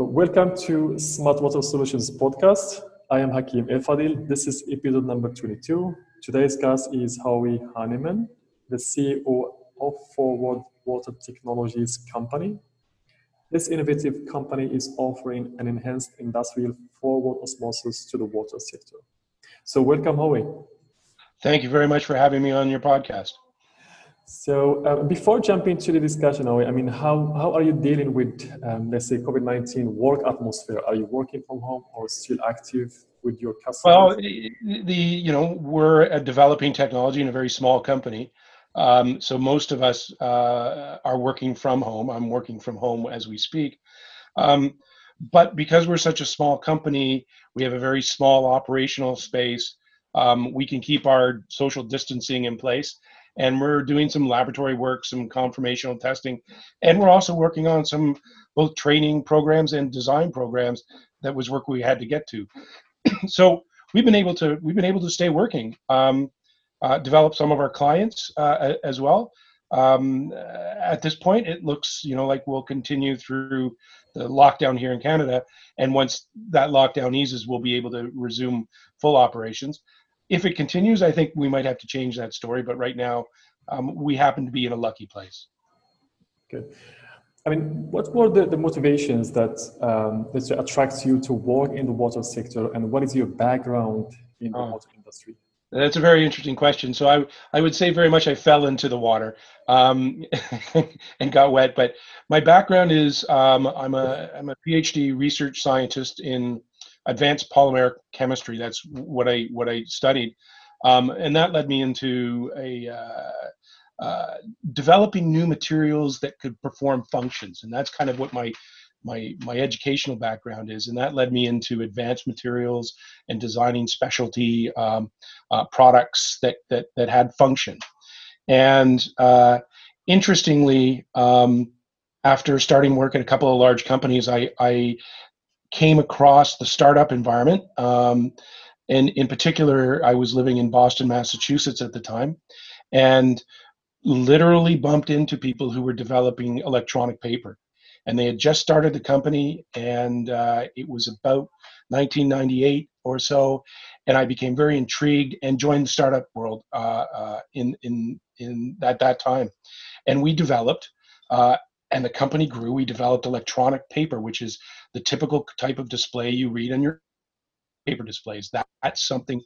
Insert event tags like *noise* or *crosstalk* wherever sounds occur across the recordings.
Welcome to Smart Water Solutions podcast. I am Hakim El Fadil. This is episode number 22. Today's guest is Howie Honeyman, the CEO of Forward Water Technologies Company. This innovative company is offering an enhanced industrial forward osmosis to the water sector. So, welcome, Howie. Thank you very much for having me on your podcast. So uh, before jumping to the discussion, I mean, how, how are you dealing with, um, let's say, COVID-19 work atmosphere? Are you working from home or still active with your customers? Well, the you know we're a developing technology in a very small company, um, so most of us uh, are working from home. I'm working from home as we speak. Um, but because we're such a small company, we have a very small operational space. Um, we can keep our social distancing in place and we're doing some laboratory work, some conformational testing, and we're also working on some both training programs and design programs. That was work we had to get to. *clears throat* so we've been able to we've been able to stay working, um, uh, develop some of our clients uh, as well. Um, at this point, it looks you know like we'll continue through the lockdown here in Canada, and once that lockdown eases, we'll be able to resume full operations if it continues, I think we might have to change that story. But right now, um, we happen to be in a lucky place. Good. I mean, what were the, the motivations that um, that attracts you to work in the water sector, and what is your background in the oh. water industry? That's a very interesting question. So I I would say very much I fell into the water um, *laughs* and got wet. But my background is um, I'm a I'm a PhD research scientist in advanced polymer chemistry. That's what I what I studied, um, and that led me into a uh, uh, developing new materials that could perform functions, and that's kind of what my my my educational background is, and that led me into advanced materials and designing specialty um, uh, products that that that had function. And uh, interestingly, um, after starting work at a couple of large companies, I, I came across the startup environment. Um, and in particular, I was living in Boston, Massachusetts at the time, and literally bumped into people who were developing electronic paper. And they had just started the company, and uh, it was about 1998 or so. And I became very intrigued and joined the startup world uh, uh, in in in at that time. And we developed uh, and the company grew. We developed electronic paper, which is the typical type of display you read on your paper displays. That, that's something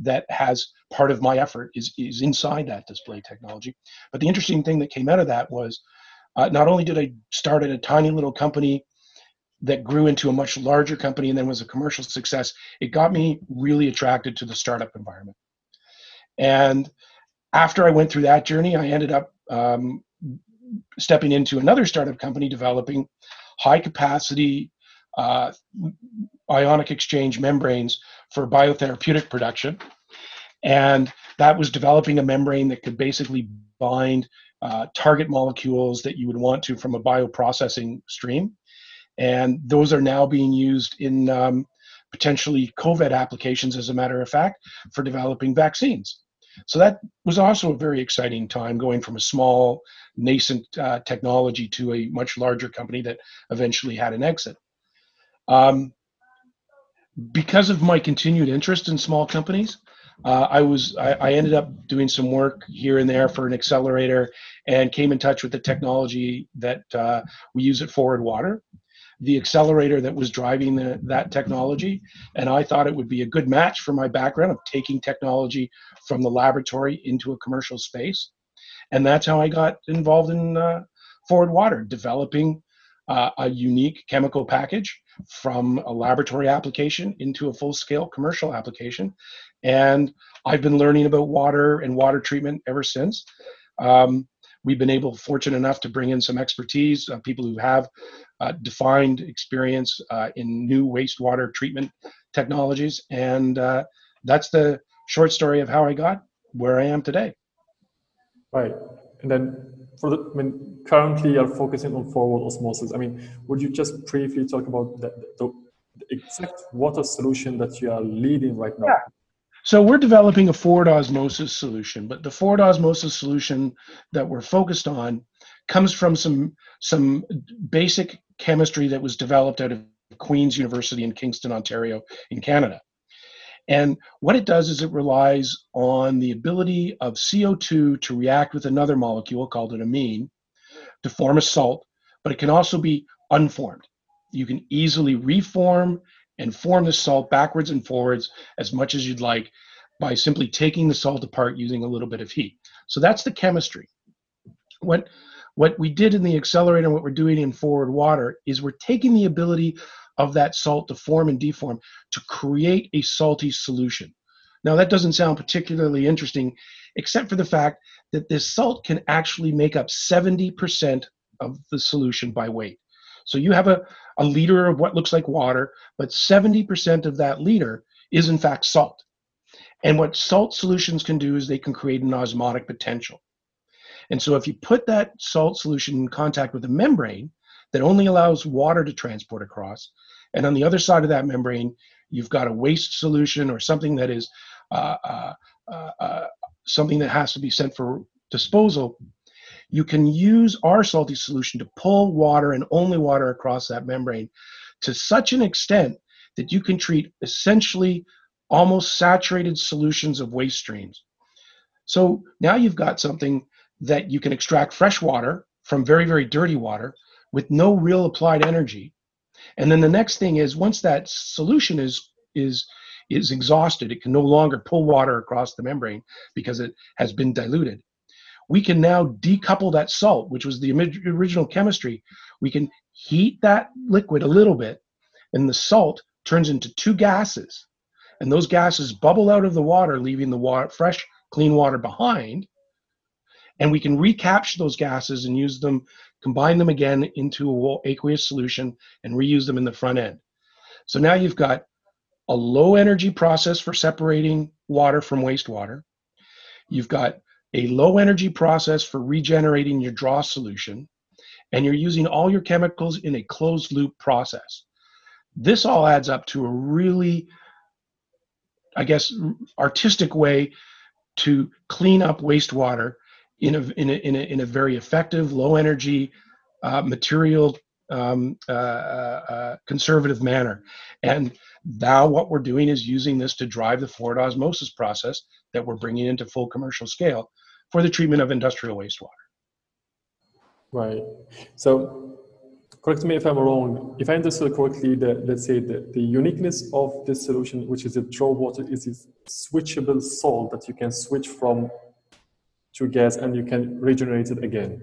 that has part of my effort is, is inside that display technology. But the interesting thing that came out of that was uh, not only did I start at a tiny little company that grew into a much larger company and then was a commercial success, it got me really attracted to the startup environment. And after I went through that journey, I ended up um, stepping into another startup company developing high capacity uh, ionic exchange membranes for biotherapeutic production. And that was developing a membrane that could basically bind uh, target molecules that you would want to from a bioprocessing stream. And those are now being used in um, potentially COVID applications, as a matter of fact, for developing vaccines. So that was also a very exciting time going from a small nascent uh, technology to a much larger company that eventually had an exit. Um, because of my continued interest in small companies, uh, I was I, I, ended up doing some work here and there for an accelerator and came in touch with the technology that uh, we use at Forward Water, the accelerator that was driving the, that technology, and I thought it would be a good match for my background of taking technology from the laboratory into a commercial space and that's how I got involved in uh, Forward Water, developing uh, a unique chemical package from a laboratory application into a full-scale commercial application. And I've been learning about water and water treatment ever since. Um, we've been able, fortunate enough, to bring in some expertise, uh, people who have uh, defined experience uh, in new wastewater treatment technologies, and uh, that's the short story of how I got where I am today. Right. And then for the, I mean, currently you're focusing on forward osmosis. I mean, would you just briefly talk about the, the, the exact water solution that you are leading right now? Yeah. So we're developing a forward osmosis solution, but the forward osmosis solution that we're focused on comes from some some basic chemistry that was developed out of Queen's University in Kingston, Ontario, in Canada. And what it does is it relies on the ability of CO2 to react with another molecule called an amine to form a salt, but it can also be unformed. You can easily reform and form the salt backwards and forwards as much as you'd like by simply taking the salt apart using a little bit of heat. So that's the chemistry. What, what we did in the accelerator and what we're doing in forward water is we're taking the ability of that salt to form and deform to create a salty solution. Now, that doesn't sound particularly interesting, except for the fact that this salt can actually make up 70% of the solution by weight. So you have a, a liter of what looks like water, but 70% of that liter is in fact salt. And what salt solutions can do is they can create an osmotic potential. And so if you put that salt solution in contact with a membrane that only allows water to transport across, and on the other side of that membrane, you've got a waste solution or something that is uh, uh, uh, uh something that has to be sent for disposal, you can use our salty solution to pull water and only water across that membrane to such an extent that you can treat essentially almost saturated solutions of waste streams. So now you've got something that you can extract fresh water from very, very dirty water with no real applied energy. And then the next thing is once that solution is is is exhausted, it can no longer pull water across the membrane because it has been diluted we can now decouple that salt, which was the original chemistry. We can heat that liquid a little bit, and the salt turns into two gases. And those gases bubble out of the water, leaving the water, fresh, clean water behind. And we can recapture those gases and use them, combine them again into a aqueous solution, and reuse them in the front end. So now you've got a low energy process for separating water from wastewater. You've got a low energy process for regenerating your draw solution, and you're using all your chemicals in a closed loop process. This all adds up to a really, I guess, artistic way to clean up wastewater in a, in a, in a, in a very effective, low energy, uh, material um, uh, uh, uh, conservative manner. And now what we're doing is using this to drive the forward osmosis process that we're bringing into full commercial scale for the treatment of industrial wastewater. Right. So, correct me if I'm wrong. If I understood correctly, the, let's say the, the uniqueness of this solution, which is a draw water, is this switchable salt that you can switch from to gas and you can regenerate it again.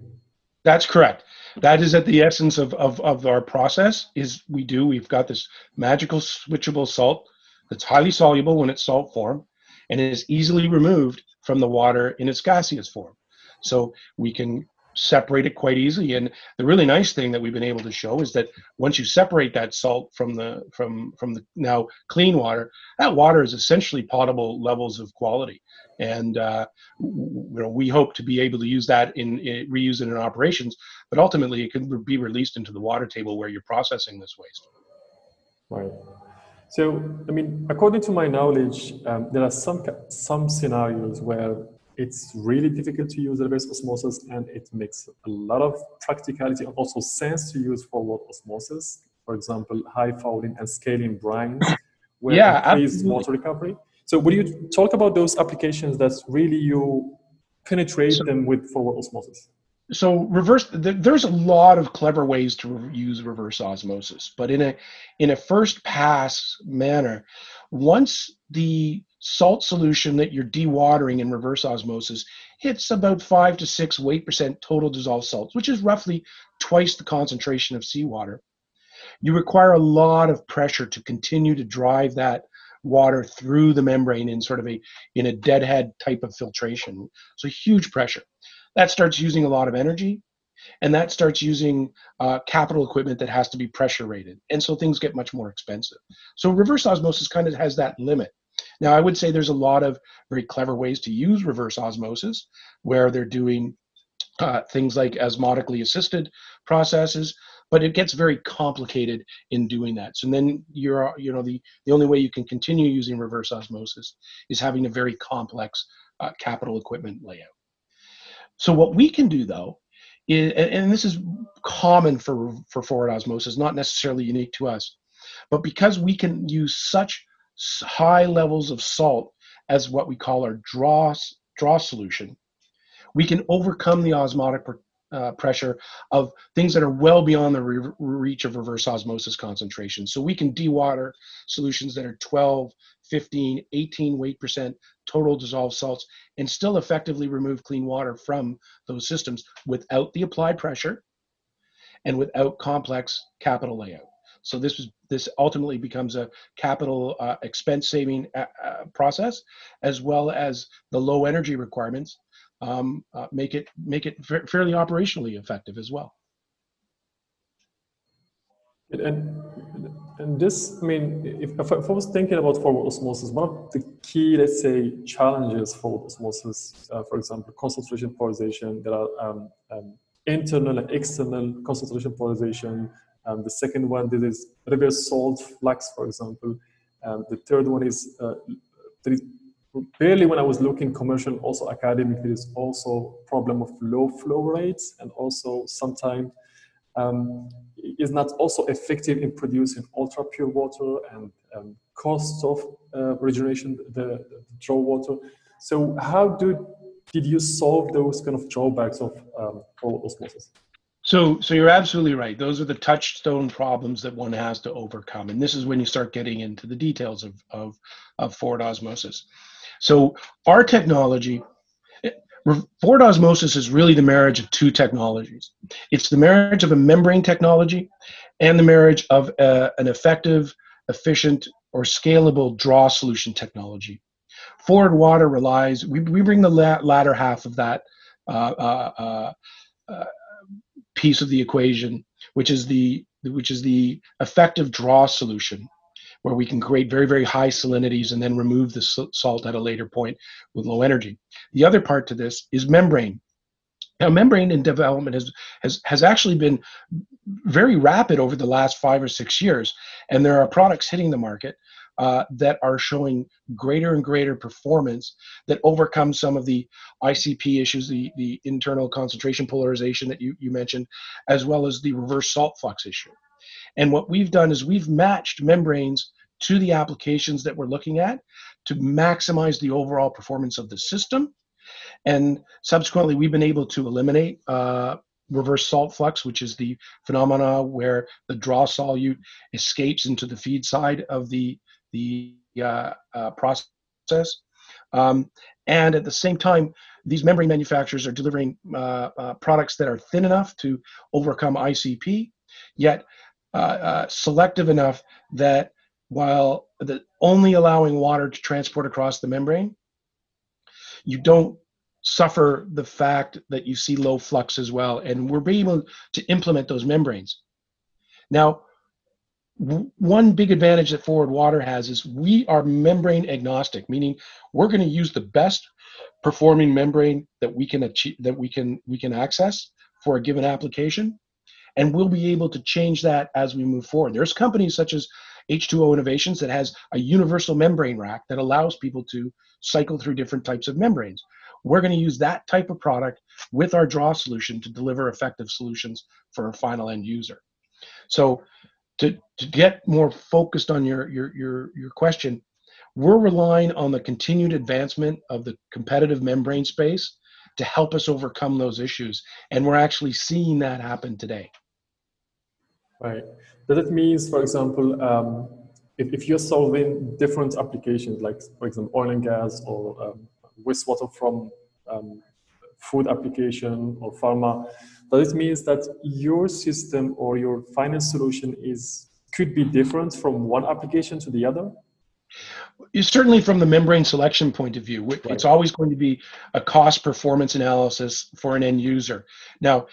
That's correct. That is at the essence of, of, of our process is we do, we've got this magical switchable salt that's highly soluble when it's salt form and is easily removed from the water in its gaseous form. So we can separate it quite easily. And the really nice thing that we've been able to show is that once you separate that salt from the from from the now clean water, that water is essentially potable levels of quality. And uh, you know we hope to be able to use that in, in reuse it in operations, but ultimately it can be released into the water table where you're processing this waste. Right. So, I mean, according to my knowledge, um, there are some some scenarios where it's really difficult to use reverse osmosis, and it makes a lot of practicality and also sense to use forward osmosis. For example, high fouling and scaling brines, *coughs* where yeah, increased water recovery. So, would you talk about those applications that really you penetrate so, them with forward osmosis? So reverse there's a lot of clever ways to use reverse osmosis but in a in a first pass manner once the salt solution that you're dewatering in reverse osmosis hits about 5 to 6 weight percent total dissolved salts which is roughly twice the concentration of seawater you require a lot of pressure to continue to drive that water through the membrane in sort of a in a deadhead type of filtration. So huge pressure that starts using a lot of energy and that starts using uh, capital equipment that has to be pressure rated and so things get much more expensive. So reverse osmosis kind of has that limit. Now i would say there's a lot of very clever ways to use reverse osmosis where they're doing uh, things like osmotically assisted processes but it gets very complicated in doing that. So then you're you know the the only way you can continue using reverse osmosis is having a very complex uh, capital equipment layout so what we can do though is, and this is common for for forward osmosis, not necessarily unique to us, But because we can use such high levels of salt as what we call our draw, draw solution, we can overcome the osmotic uh, pressure of things that are well beyond the re- reach of reverse osmosis concentration. So we can dewater solutions that are 12, 15, 18 weight percent total dissolved salts and still effectively remove clean water from those systems without the applied pressure and without complex capital layout. So this was this ultimately becomes a capital uh, expense saving uh, uh, process, as well as the low energy requirements um, uh, make it make it fairly operationally effective as well. And, and this, I mean, if, if, I, was thinking about forward osmosis, one of the key, let's say, challenges for osmosis, uh, for example, concentration polarization, there are um, um, internal and external concentration polarization. Um, the second one, this is reverse salt flux, for example. Um, the third one is uh, there is barely when I was looking commercial, also academic, there is also problem of low flow rates and also sometimes um, is not also effective in producing ultra pure water and um, cost of uh, regeneration, the, the, draw water. So how do did you solve those kind of drawbacks of um, osmosis? So, so you're absolutely right. Those are the touchstone problems that one has to overcome, and this is when you start getting into the details of of, of forward osmosis. So, our technology, forward osmosis is really the marriage of two technologies. It's the marriage of a membrane technology and the marriage of uh, an effective, efficient, or scalable draw solution technology. Forward water relies, we, we bring the la- latter half of that uh, uh, uh, uh piece of the equation, which is the which is the effective draw solution, where we can create very very high salinities and then remove the salt at a later point with low energy. The other part to this is membrane. Now, membrane in development has, has, has actually been very rapid over the last five or six years, and there are products hitting the market uh, that are showing greater and greater performance that overcome some of the ICP issues, the, the internal concentration polarization that you, you mentioned, as well as the reverse salt flux issue. And what we've done is we've matched membranes to the applications that we're looking at to maximize the overall performance of the system. And subsequently, we've been able to eliminate uh, reverse salt flux, which is the phenomena where the draw solute escapes into the feed side of the the uh, uh, process. Um, and at the same time, these membrane manufacturers are delivering uh, uh products that are thin enough to overcome ICP, yet Uh, uh, selective enough that while the, only allowing water to transport across the membrane, you don't suffer the fact that you see low flux as well. And we're being able to implement those membranes. Now, one big advantage that forward water has is we are membrane agnostic meaning we're going to use the best performing membrane that we can achieve that we can we can access for a given application and we'll be able to change that as we move forward there's companies such as h2o innovations that has a universal membrane rack that allows people to cycle through different types of membranes we're going to use that type of product with our draw solution to deliver effective solutions for a final end user so to, to get more focused on your, your, your, your question, we're relying on the continued advancement of the competitive membrane space to help us overcome those issues. And we're actually seeing that happen today. Right. That it means, for example, um, if, if you're solving different applications, like, for example, oil and gas or um, wastewater from um, food application or pharma, this means that your system or your finance solution is could be different from one application to the other? Certainly, from the membrane selection point of view, it's right. always going to be a cost performance analysis for an end user. Now,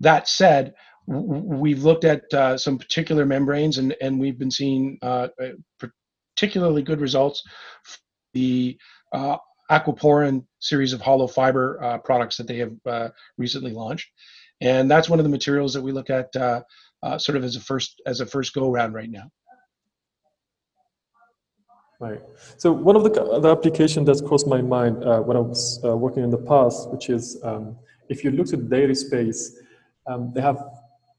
that said, we've looked at uh, some particular membranes and, and we've been seeing uh, uh particularly good results. for The uh, Aquaporin series of hollow fiber uh, products that they have uh, recently launched and that's one of the materials that we look at sort of as a first as a first go around right now. Right. So one of the, the applications that crossed my mind uh, when I was uh, working in the past, which is um, if you look at the dairy space, um, they have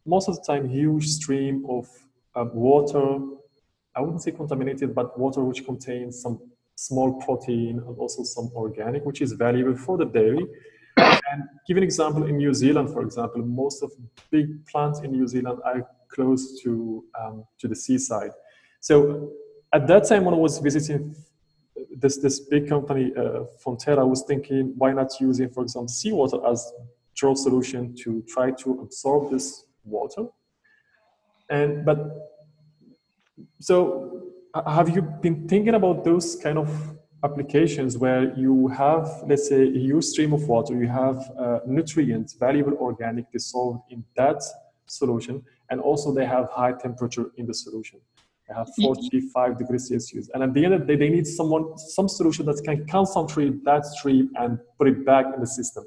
most of the time huge stream of um, water I wouldn't say contaminated, but water which contains some small protein and also some organic, which is valuable for the dairy. And give an example in New Zealand, for example, most of big plants in New Zealand are close to um, to the seaside. So at that time when I was visiting this this big company, uh, Fonterra, I was thinking, why not using, for example, seawater as draw solution to try to absorb this water? And but so have you been thinking about those kind of applications where you have, let's say, a huge stream of water, you have uh, nutrients, valuable organic dissolved in that solution, and also they have high temperature in the solution. They have 45 degrees Celsius. And at the end of the day, they need someone, some solution that can concentrate that stream and put it back in the system.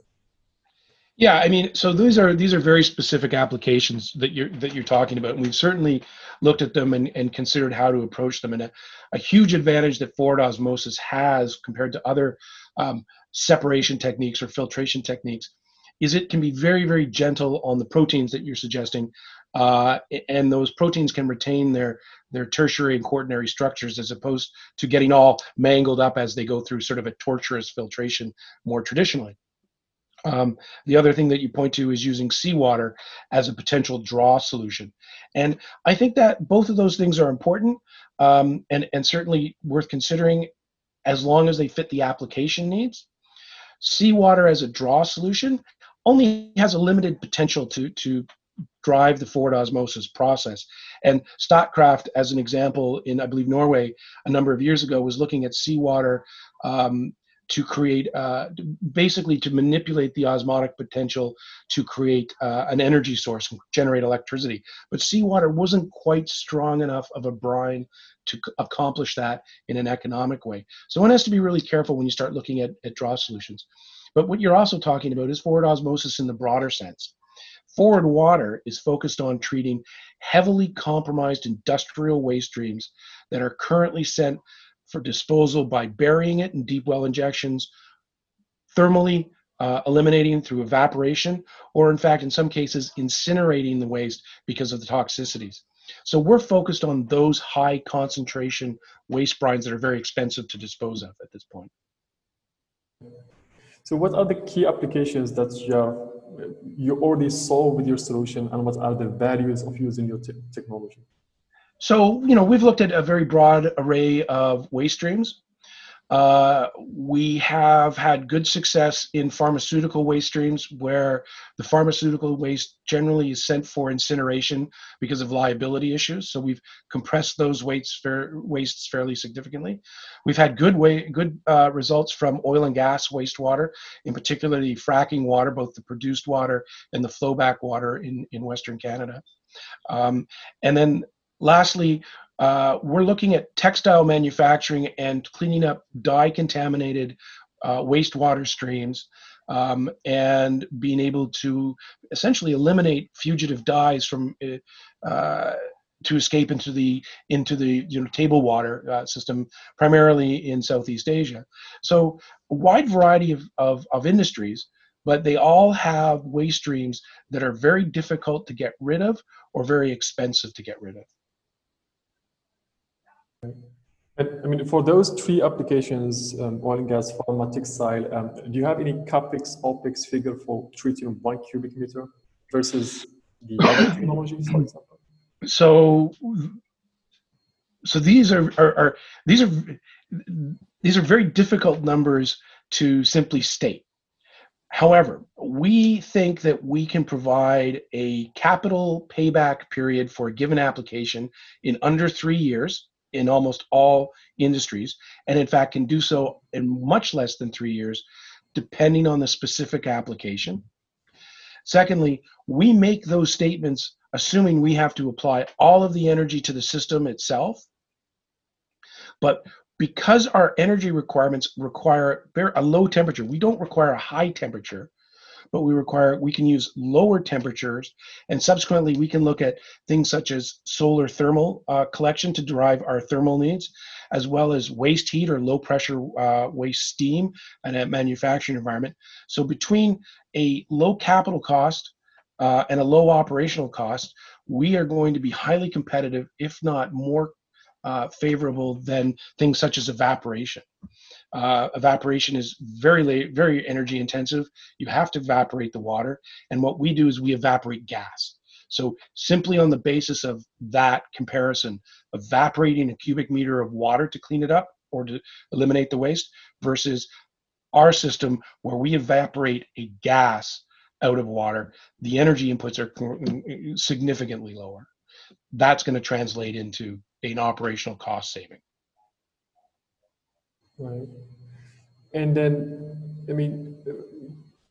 Yeah, I mean, so these are these are very specific applications that you're that you're talking about, and we've certainly looked at them and, and considered how to approach them. And a, a huge advantage that forward osmosis has compared to other um, separation techniques or filtration techniques is it can be very very gentle on the proteins that you're suggesting, uh, and those proteins can retain their their tertiary and quaternary structures as opposed to getting all mangled up as they go through sort of a torturous filtration more traditionally. Um, the other thing that you point to is using seawater as a potential draw solution. And I think that both of those things are important um, and, and certainly worth considering as long as they fit the application needs. Seawater as a draw solution only has a limited potential to, to drive the forward osmosis process. And Statkraft, as an example, in I believe Norway a number of years ago, was looking at seawater um, to create uh, basically to manipulate the osmotic potential to create uh, an energy source and generate electricity. But seawater wasn't quite strong enough of a brine to c- accomplish that in an economic way. So one has to be really careful when you start looking at, at draw solutions. But what you're also talking about is forward osmosis in the broader sense. Forward water is focused on treating heavily compromised industrial waste streams that are currently sent for disposal by burying it in deep well injections, thermally uh, eliminating through evaporation, or in fact, in some cases, incinerating the waste because of the toxicities. So we're focused on those high concentration waste brines that are very expensive to dispose of at this point. So what are the key applications that you, are, you already solve with your solution and what are the values of using your technology? So, you know, we've looked at a very broad array of waste streams. Uh, we have had good success in pharmaceutical waste streams where the pharmaceutical waste generally is sent for incineration because of liability issues. So we've compressed those fair, wastes fairly significantly. We've had good way, good uh, results from oil and gas wastewater, in particular the fracking water, both the produced water and the flowback water in, in Western Canada. Um, and then Lastly, uh, we're looking at textile manufacturing and cleaning up dye contaminated uh, wastewater streams um, and being able to essentially eliminate fugitive dyes from uh, to escape into the into the you know table water uh, system primarily in Southeast Asia. So a wide variety of, of, of industries, but they all have waste streams that are very difficult to get rid of or very expensive to get rid of. I mean, for those three applications, um, oil and gas, pharma, textile, um, do you have any capex, opex figure for treating one cubic meter versus the other *coughs* technologies, for example? So, so these are, are, are these are these are very difficult numbers to simply state. However, we think that we can provide a capital payback period for a given application in under three years in almost all industries, and in fact can do so in much less than three years, depending on the specific application. Secondly, we make those statements assuming we have to apply all of the energy to the system itself. But because our energy requirements require a low temperature, we don't require a high temperature but we require we can use lower temperatures and subsequently we can look at things such as solar thermal uh, collection to derive our thermal needs as well as waste heat or low pressure uh, waste steam in a manufacturing environment. So between a low capital cost uh, and a low operational cost we are going to be highly competitive if not more uh, favorable than things such as evaporation. Uh, evaporation is very very energy intensive. You have to evaporate the water, and what we do is we evaporate gas. So simply on the basis of that comparison, evaporating a cubic meter of water to clean it up or to eliminate the waste versus our system where we evaporate a gas out of water, the energy inputs are significantly lower. That's going to translate into an operational cost saving. Right. And then, I mean,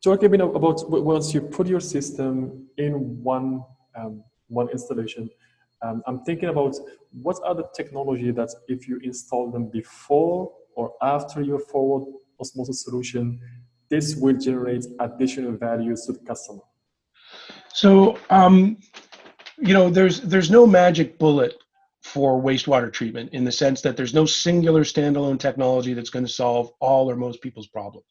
talk a bit about once you put your system in one um, one installation. Um, I'm thinking about what are the technology that if you install them before or after your forward osmosis solution, this will generate additional values to the customer. So, um, you know, there's there's no magic bullet for wastewater treatment in the sense that there's no singular standalone technology that's going to solve all or most people's problems.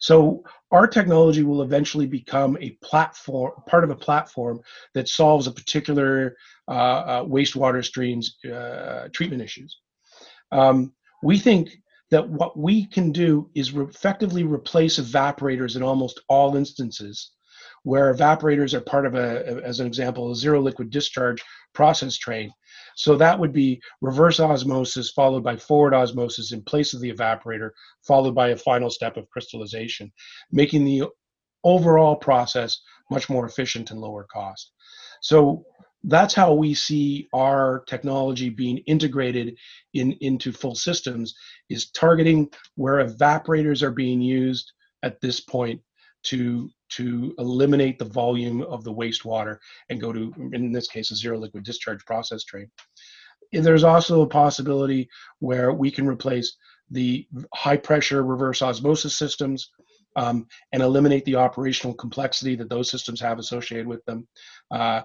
So our technology will eventually become a platform, part of a platform that solves a particular uh, uh, wastewater streams uh, treatment issues. Um, we think that what we can do is re- effectively replace evaporators in almost all instances where evaporators are part of a, as an example, a zero liquid discharge process train. So that would be reverse osmosis followed by forward osmosis in place of the evaporator, followed by a final step of crystallization, making the overall process much more efficient and lower cost. So that's how we see our technology being integrated in, into full systems is targeting where evaporators are being used at this point to to eliminate the volume of the wastewater and go to, in this case, a zero liquid discharge process train. There's also a possibility where we can replace the high pressure reverse osmosis systems um, and eliminate the operational complexity that those systems have associated with them. Uh,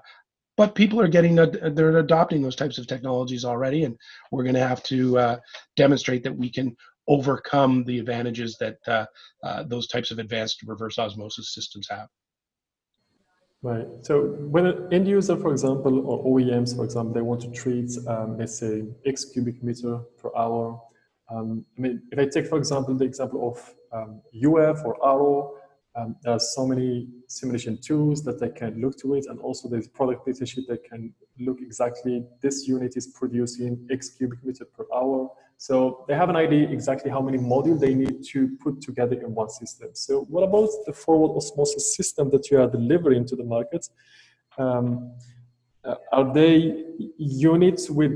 but people are getting they're adopting those types of technologies already and we're going to have to uh, demonstrate that we can overcome the advantages that uh, uh, those types of advanced reverse osmosis systems have. Right. So when an end user, for example, or OEMs, for example, they want to treat, um, let's say, X cubic meter per hour. Um, I mean, if I take, for example, the example of um, UF or RO, um, there are so many simulation tools that they can look to it, and also there's product data sheet that can look exactly this unit is producing X cubic meter per hour. So they have an idea exactly how many modules they need to put together in one system. So what about the forward osmosis system that you are delivering to the market? Um, uh, are they units with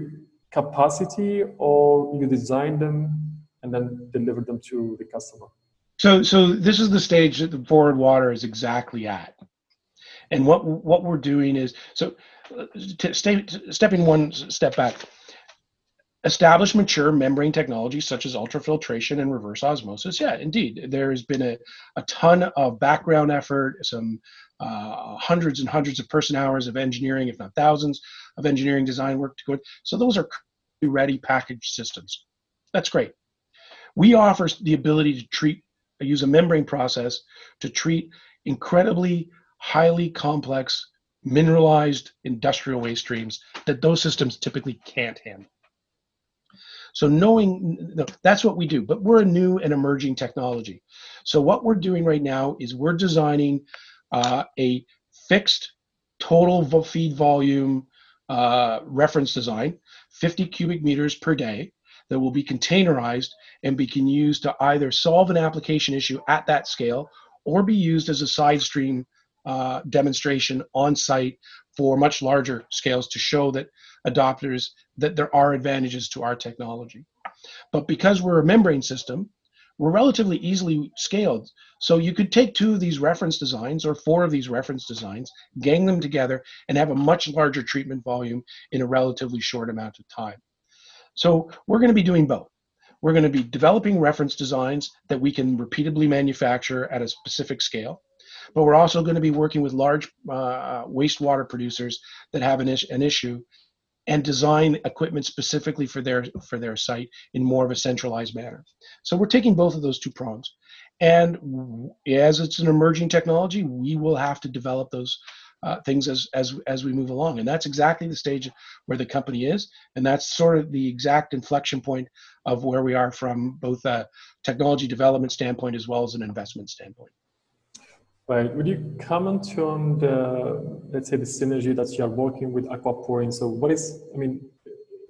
capacity, or you design them and then deliver them to the customer? So, so this is the stage that the forward water is exactly at, and what what we're doing is so. To stay, stepping one step back, establish mature membrane technologies such as ultrafiltration and reverse osmosis. Yeah, indeed, there has been a, a ton of background effort, some uh, hundreds and hundreds of person hours of engineering, if not thousands of engineering design work to go. So those are ready packaged systems. That's great. We offer the ability to treat use a membrane process to treat incredibly highly complex mineralized industrial waste streams that those systems typically can't handle. So knowing that's what we do, but we're a new and emerging technology. So what we're doing right now is we're designing uh, a fixed total feed volume uh, reference design, 50 cubic meters per day, that will be containerized and be can used to either solve an application issue at that scale or be used as a side stream uh, demonstration on site for much larger scales to show that adopters that there are advantages to our technology. But because we're a membrane system, we're relatively easily scaled. So you could take two of these reference designs or four of these reference designs, gang them together, and have a much larger treatment volume in a relatively short amount of time. So we're going to be doing both. We're going to be developing reference designs that we can repeatedly manufacture at a specific scale. But we're also going to be working with large uh, wastewater producers that have an, is- an issue and design equipment specifically for their for their site in more of a centralized manner. So we're taking both of those two prongs. And as it's an emerging technology, we will have to develop those uh, things as as as we move along. And that's exactly the stage where the company is, and that's sort of the exact inflection point of where we are from both a technology development standpoint as well as an investment standpoint. Right. Would you comment on the, let's say, the synergy that you are working with Aquaporin? So, what is, I mean,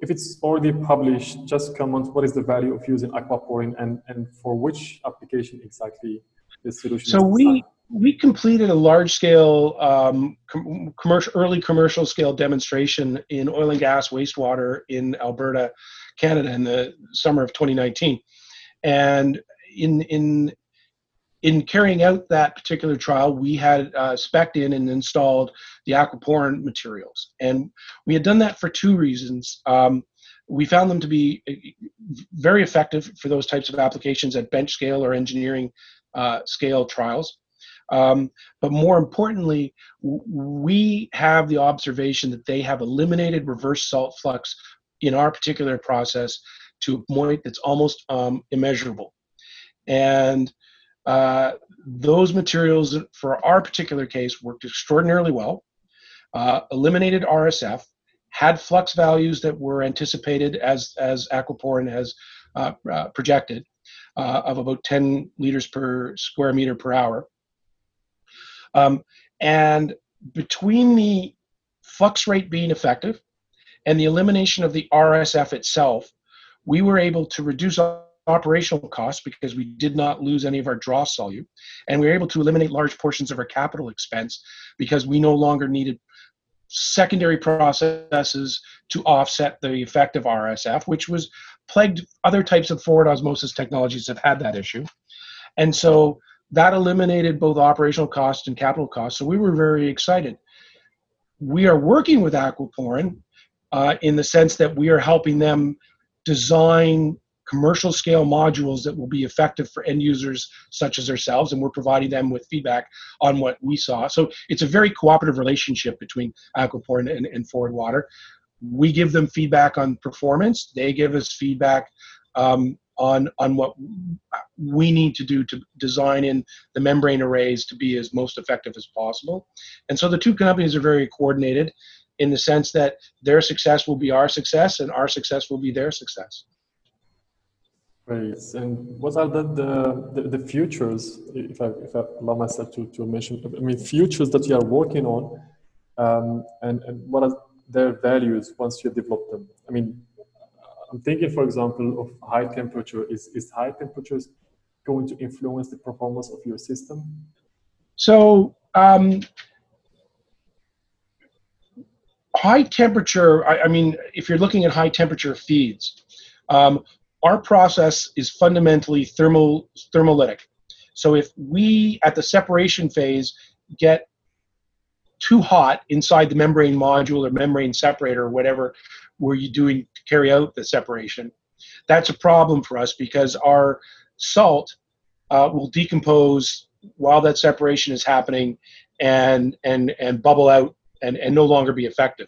if it's already published, just comment what is the value of using Aquaporin and, and for which application exactly the solution so we we completed a large scale um, com- commercial early commercial scale demonstration in oil and gas wastewater in alberta canada in the summer of 2019 and in in in carrying out that particular trial, we had uh, spec'd in and installed the aquaporin materials. And we had done that for two reasons. Um, we found them to be uh, very effective for those types of applications at bench scale or engineering uh, scale trials. Um, but more importantly, we have the observation that they have eliminated reverse salt flux in our particular process to a point that's almost um, immeasurable. And uh, those materials for our particular case worked extraordinarily well, uh, eliminated RSF, had flux values that were anticipated as, as Aquaporin has uh, uh projected uh, of about 10 liters per square meter per hour. Um, and between the flux rate being effective and the elimination of the RSF itself, we were able to reduce operational costs because we did not lose any of our draw solute. And we were able to eliminate large portions of our capital expense because we no longer needed secondary processes to offset the effect of RSF, which was plagued other types of forward osmosis technologies have had that issue. And so that eliminated both operational costs and capital costs. So we were very excited. We are working with Aquaporin uh, in the sense that we are helping them design commercial scale modules that will be effective for end users such as ourselves, and we're providing them with feedback on what we saw. So it's a very cooperative relationship between Aquaporin and, and Forward Water. We give them feedback on performance. They give us feedback um, on on what we need to do to design in the membrane arrays to be as most effective as possible. And so the two companies are very coordinated in the sense that their success will be our success and our success will be their success. Great. And what are the, the, the, the, futures, if I, if I allow myself to, to mention, I mean, futures that you are working on um, and, and what are their values once you develop them? I mean, I'm thinking, for example, of high temperature. Is, is high temperatures going to influence the performance of your system? So, um, high temperature, I, I, mean, if you're looking at high temperature feeds, um, our process is fundamentally thermal thermolytic. So if we at the separation phase get too hot inside the membrane module or membrane separator or whatever were you doing to carry out the separation, that's a problem for us because our salt uh, will decompose while that separation is happening and and and bubble out and, and no longer be effective.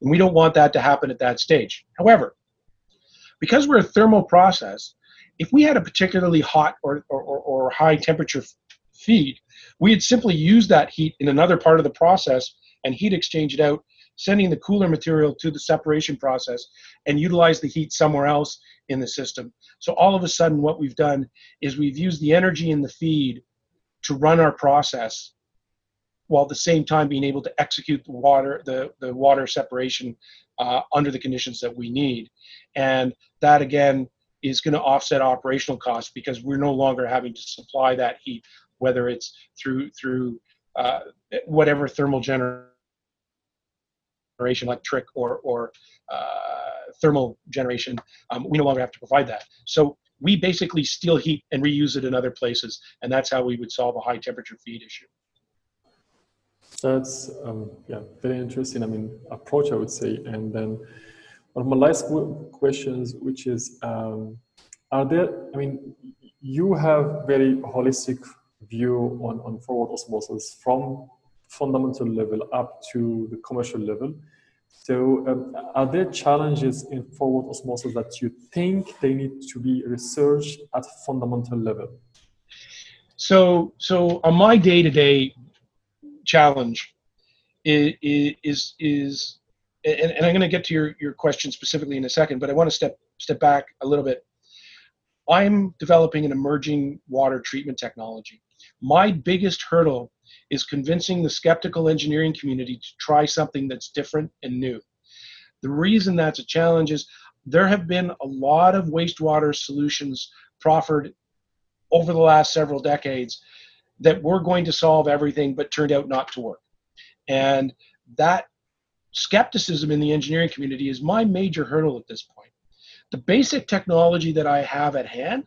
And we don't want that to happen at that stage. However, because we're a thermal process, if we had a particularly hot or, or, or high temperature feed, we'd simply use that heat in another part of the process and heat exchange it out, sending the cooler material to the separation process and utilize the heat somewhere else in the system. So all of a sudden, what we've done is we've used the energy in the feed to run our process while at the same time being able to execute the water the, the water separation uh, under the conditions that we need. And that again is going to offset operational costs because we're no longer having to supply that heat, whether it's through through uh, whatever thermal generation, electric or or uh, thermal generation. Um, we no longer have to provide that. So we basically steal heat and reuse it in other places, and that's how we would solve a high temperature feed issue. That's um, yeah, very interesting. I mean, approach I would say. And then one of my last questions, which is, um, are there? I mean, you have very holistic view on on forward osmosis from fundamental level up to the commercial level. So, um, are there challenges in forward osmosis that you think they need to be researched at fundamental level? So, so on my day-to-day challenge is is, is and, and I'm going to get to your, your question specifically in a second, but I want to step step back a little bit. I'm developing an emerging water treatment technology. My biggest hurdle is convincing the skeptical engineering community to try something that's different and new. The reason that's a challenge is there have been a lot of wastewater solutions proffered over the last several decades that were going to solve everything but turned out not to work. And that skepticism in the engineering community is my major hurdle at this point. The basic technology that I have at hand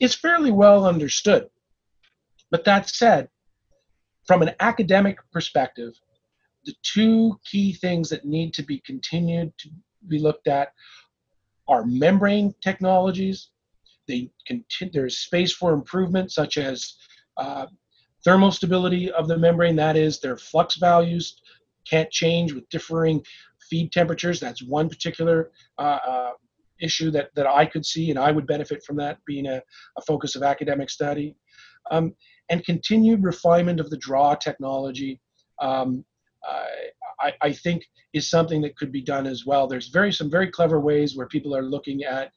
is fairly well understood. But that said, from an academic perspective, the two key things that need to be continued to be looked at are membrane technologies. They continue, there's space for improvement, such as uh, thermal stability of the membrane, that is, their flux values can't change with differing feed temperatures. That's one particular uh, uh, issue that, that I could see, and I would benefit from that being a, a focus of academic study. Um, and continued refinement of the draw technology, um, I, I, think is something that could be done as well. There's very some very clever ways where people are looking at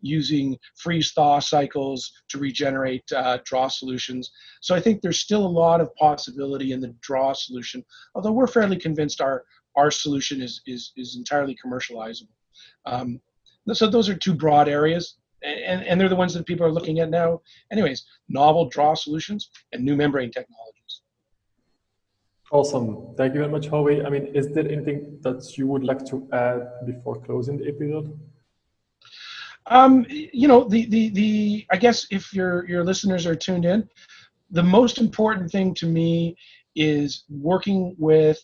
using freeze thaw cycles to regenerate uh, draw solutions. So I think there's still a lot of possibility in the draw solution, although we're fairly convinced our our solution is is is entirely commercializable. Um, so those are two broad areas and, and they're the ones that people are looking at now. Anyways, novel draw solutions and new membrane technologies. Awesome. Thank you very much, Howie. I mean, is there anything that you would like to add before closing the episode? Um, you know, the, the, the, I guess if your, your listeners are tuned in, the most important thing to me is working with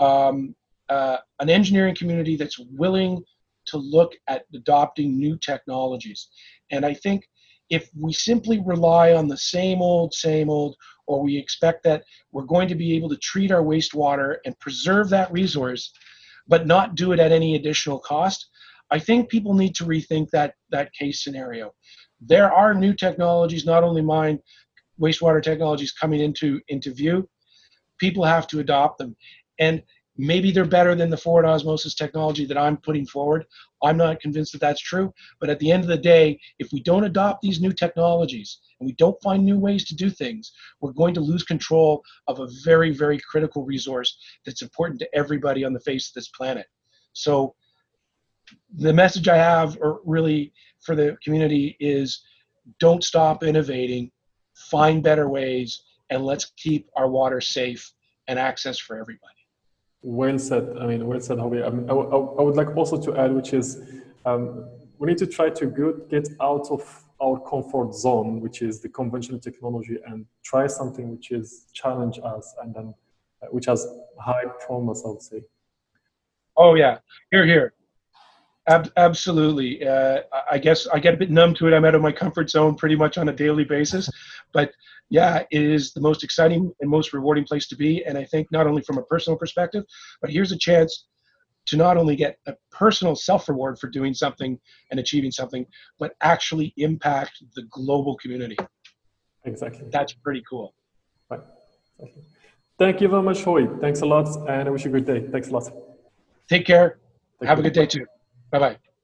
um, uh, an engineering community that's willing to look at adopting new technologies. And I think if we simply rely on the same old, same old, or we expect that we're going to be able to treat our wastewater and preserve that resource, but not do it at any additional cost, I think people need to rethink that, that case scenario. There are new technologies, not only mine, wastewater technologies coming into, into view. People have to adopt them. And Maybe they're better than the forward osmosis technology that I'm putting forward. I'm not convinced that that's true. But at the end of the day, if we don't adopt these new technologies and we don't find new ways to do things, we're going to lose control of a very, very critical resource that's important to everybody on the face of this planet. So the message I have or really for the community is don't stop innovating, find better ways, and let's keep our water safe and access for everybody. Well said. I mean, well said, Howie. I, mean, I, I, would like also to add, which is um, we need to try to get out of our comfort zone, which is the conventional technology, and try something which is challenge us and then uh, which has high promise, I would say. Oh yeah, here, here. Ab- absolutely. Uh, I guess I get a bit numb to it. I'm out of my comfort zone pretty much on a daily basis, *laughs* but yeah, it is the most exciting and most rewarding place to be. And I think not only from a personal perspective, but here's a chance to not only get a personal self reward for doing something and achieving something, but actually impact the global community. Exactly. That's pretty cool. Right. Thank you very much, Howie. Thanks a lot, and I wish you a good day. Thanks a lot. Take care. Have a good day too. Bye bye.